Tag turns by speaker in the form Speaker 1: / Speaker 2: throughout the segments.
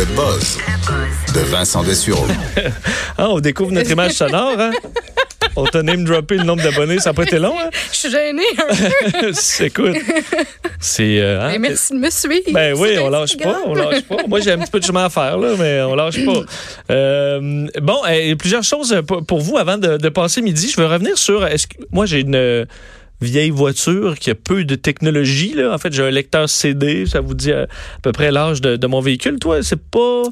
Speaker 1: Le buzz de Vincent Dessureau.
Speaker 2: Ah, on découvre notre image sonore, hein? On t'a name droppé le nombre d'abonnés, ça n'a pas été long, hein?
Speaker 3: Je suis gênée un peu.
Speaker 2: Écoute, c'est... euh, hein?
Speaker 3: Mais merci de me suivre.
Speaker 2: Ben oui, on lâche pas, on lâche pas. Moi, j'ai un petit peu de chemin à faire, là, mais on lâche pas. Euh, bon, euh, plusieurs choses pour pour vous avant de, de passer midi. Je veux revenir sur... Est-ce que moi, j'ai une euh, vieille voiture qui a peu de technologie. Là. En fait, j'ai un lecteur CD. Ça vous dit à, peu près l'âge de mon véhicule. Toi, c'est pas...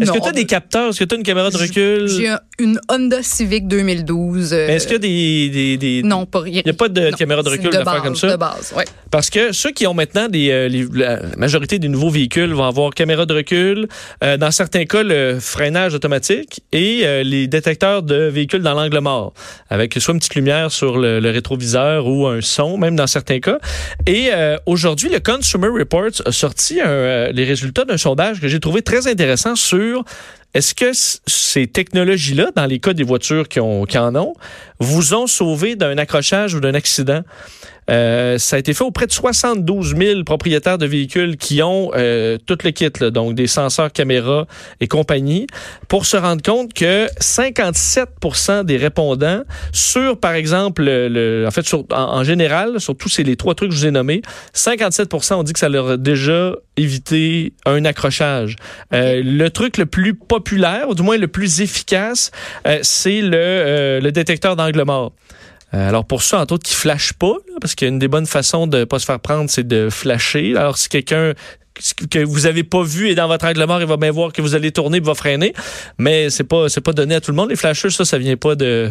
Speaker 2: Est-ce que tu as des capteurs? Est-ce que tu as une caméra de recul?
Speaker 3: J'ai un- une Honda Civic 2012. euh,
Speaker 2: Mais Est-ce qu'il y a des... des, des-
Speaker 3: Non, pas rien.
Speaker 2: Il n'y a pas de
Speaker 3: Non,
Speaker 2: caméra de recul
Speaker 3: de base,
Speaker 2: comme ça?
Speaker 3: De base, ouais.
Speaker 2: Parce que ceux qui ont maintenant des, euh, les- la majorité des nouveaux véhicules vont avoir caméra de recul, euh, dans certains cas le freinage automatique et euh, les détecteurs de véhicules dans l'angle mort, avec soit une petite lumière sur le, le rétroviseur ou un son, même dans certains cas. Et euh, aujourd'hui, le Consumer Reports a sorti un, euh, les résultats d'un sondage que j'ai trouvé très intéressant sur est-ce que ces technologies-là, dans les cas des voitures qui, qui en ont, vous ont sauvé d'un accrochage ou d'un accident? Euh, ça a été fait auprès de 72 000 propriétaires de véhicules qui ont euh, tout le kit, donc des senseurs, caméras et compagnie, pour se rendre compte que 57 des répondants sur, par exemple, le, en fait, sur, en, général, sur tous les trois trucs que je vous ai nommés, 57% ont dit que ça leur a déjà évité un accrochage. Euh, le truc le plus populaire, ou du moins le plus efficace, euh, c'est le, euh, le détecteur d'angle mort. Euh, alors pour ça, entre autres, qui flash pas, parce qu'une des bonnes façons de pas se faire prendre, c'est de flasher. Alors si quelqu'un que vous avez pas vu est dans votre angle mort, il va bien voir que vous allez tourner, il va freiner. Mais c'est pas c'est pas donné à tout le monde. Les flashers, ça, ça vient pas de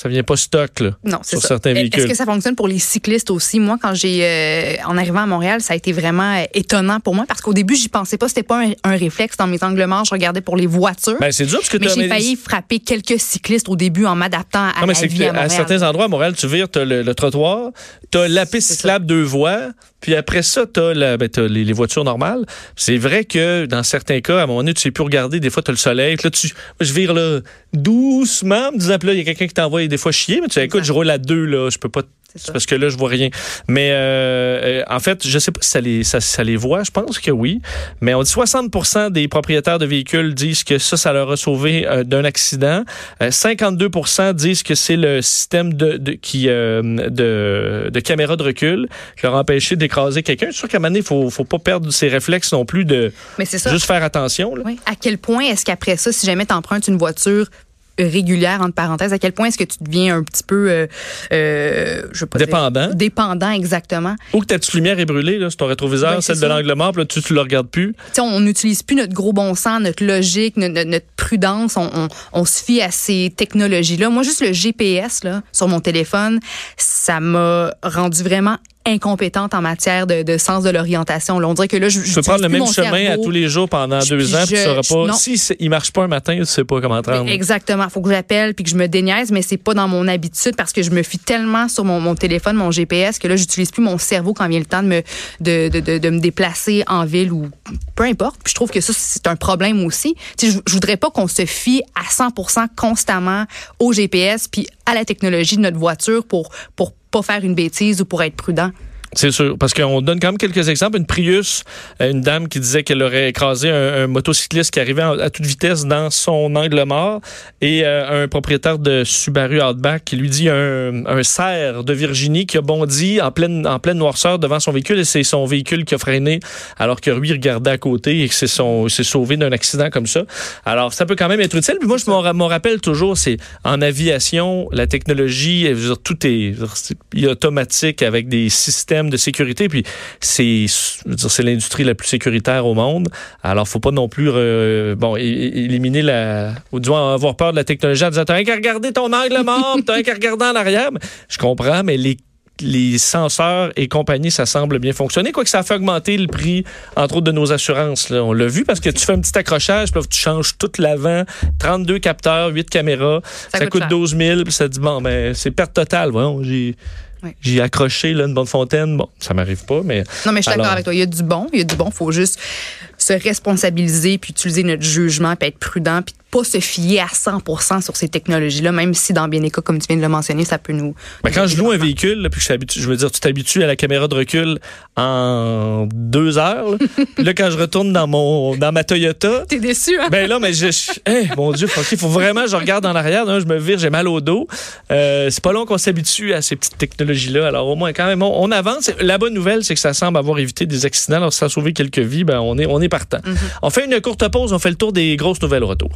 Speaker 2: ça vient pas stock là,
Speaker 3: Non, c'est
Speaker 2: sur
Speaker 3: ça.
Speaker 2: certains véhicules.
Speaker 3: Est-ce que ça fonctionne pour les cyclistes aussi? Moi, quand j'ai, euh, en arrivant à Montréal, ça a été vraiment euh, étonnant pour moi parce qu'au début, j'y pensais pas. C'était pas un, un réflexe dans mes angles morts. Je regardais pour les voitures.
Speaker 2: Ben, c'est dur parce que
Speaker 3: mais j'ai failli frapper quelques cyclistes au début en m'adaptant à
Speaker 2: Non, mais
Speaker 3: la vie à
Speaker 2: à
Speaker 3: Montréal.
Speaker 2: certains endroits à Montréal, tu vires, t'as le, le trottoir, t'as la piste cyclable deux voies, puis après ça, t'as la- ben, t'as les, les voitures normales. C'est vrai que dans certains cas, à un moment donné, tu sais plus regarder, des fois t'as le soleil, là tu, je vire là doucement, me disant, là il y a quelqu'un qui t'envoie des fois chier, mais tu sais, écoute, je roule à deux là, je peux pas
Speaker 3: C'est
Speaker 2: parce que là, je vois rien. Mais euh, en fait, je sais pas si ça les, ça, ça les voit. Je pense que oui. Mais on dit 60% des propriétaires de véhicules disent que ça, ça leur a sauvé euh, d'un accident. Euh, 52% disent que c'est le système de, de qui euh, de, de caméra de recul qui leur a empêché d'écraser quelqu'un. Je suis sûr qu'à un moment donné, il faut, faut pas perdre ses réflexes non plus de
Speaker 3: Mais c'est ça.
Speaker 2: juste faire attention. Là.
Speaker 3: Oui. À quel point est-ce qu'après ça, si jamais tu empruntes une voiture régulière, entre parenthèses, à quel point est-ce que tu deviens un petit peu, euh, euh, je dire-
Speaker 2: Dépendant.
Speaker 3: dépendant, exactement.
Speaker 2: Ou que ta petite lumière est brûlée là, sur ton rétroviseur, celle de l'angle mort, puis là, tu, tu le regardes plus.
Speaker 3: On n'utilise plus notre gros bon sens, notre logique, notre, prudence. On, on- on se fie à ces technologies-là. Moi, juste le GPS là, sur mon téléphone, ça m'a rendu vraiment incompétente en matière de, de sens de l'orientation. On dirait que là, je
Speaker 2: Tu peux prendre le même chemin à tous les jours pendant
Speaker 3: Je-
Speaker 2: deux ans, puis tu
Speaker 3: je-
Speaker 2: sauras
Speaker 3: je-
Speaker 2: pas. Si il marche pas un matin, tu sais pas comment te rendre.
Speaker 3: Exactement. Faut que j'appelle puis que je me déniaise, mais c'est pas dans mon habitude parce que je me fie tellement sur mon, mon téléphone, mon GPS, que là, j'utilise plus mon cerveau quand vient le temps de me, de, de, de, de me déplacer en ville ou peu importe. Puis je trouve que ça, c'est un problème aussi. Tu sais, je, je voudrais pas qu'on se fie à 100 constamment au GPS puis à la technologie de notre voiture pour, pour pas faire une bêtise ou pour être prudent.
Speaker 2: C'est sûr, parce qu'on donne quand même quelques exemples. Une Prius, euh, une dame qui disait qu'elle aurait écrasé un, motocycliste qui arrivait à toute vitesse dans son angle mort et euh, un propriétaire de Subaru Outback qui lui dit un, un cerf de Virginie qui a bondi en pleine, en pleine noirceur devant son véhicule et c'est son véhicule qui a freiné alors que lui regardait à côté et que c'est s'est sauvé d'un accident comme ça. Alors ça peut quand même être utile. Puis moi je m'en rappelle toujours, c'est en aviation, la technologie, tout est, automatique avec des systèmes de sécurité. Puis c'est, l'industrie la plus sécuritaire au monde. Alors faut pas non plus euh, bon éliminer la ou du moins avoir peur de la technologie en disant t'as rien qu'à regarder ton angle mort, t'as rien qu'à regarder en arrière. Je comprends, mais les les senseurs et compagnie, ça semble bien fonctionner. Quoique ça a fait augmenter le prix, entre autres, de nos assurances. Là. On l'a vu parce que tu fais un petit accrochage, puis là, tu changes tout l'avant, 32 capteurs, 8 caméras, ça,
Speaker 3: Ça
Speaker 2: coûte,
Speaker 3: coûte cher.
Speaker 2: 12 000, puis ça dit, bon, ben, c'est perte totale. Voyons, j'ai...
Speaker 3: Ouais.
Speaker 2: J'ai accroché là, une bonne fontaine. Bon, ça m'arrive pas, mais.
Speaker 3: Non, mais je suis d'accord avec toi. Il y a du bon, il y a du bon. faut juste se responsabiliser puis utiliser notre jugement puis être prudent puis pas se fier à 100% sur ces technologies-là, même si dans bien des cas, comme tu viens de le mentionner, ça peut nous...
Speaker 2: Ben, quand je loue un véhicule, là, puis je, je veux dire, tu t'habitues à la caméra de recul en deux heures. Là, Puis là quand je retourne dans mon dans ma Toyota,
Speaker 3: T'es déçu, hein?
Speaker 2: ben là, mais je, je- hey, mon Dieu, il faut vraiment je regarde en arrière. hein, je me vire, j'ai mal au dos. Euh, c'est pas long qu'on s'habitue à ces petites technologies-là. Alors au moins, quand même, on, on avance. La bonne nouvelle, c'est que ça semble avoir évité des accidents. Alors, si ça a sauvé quelques vies, ben on est on est partant. On fait une courte pause. On fait le tour des grosses nouvelles retour.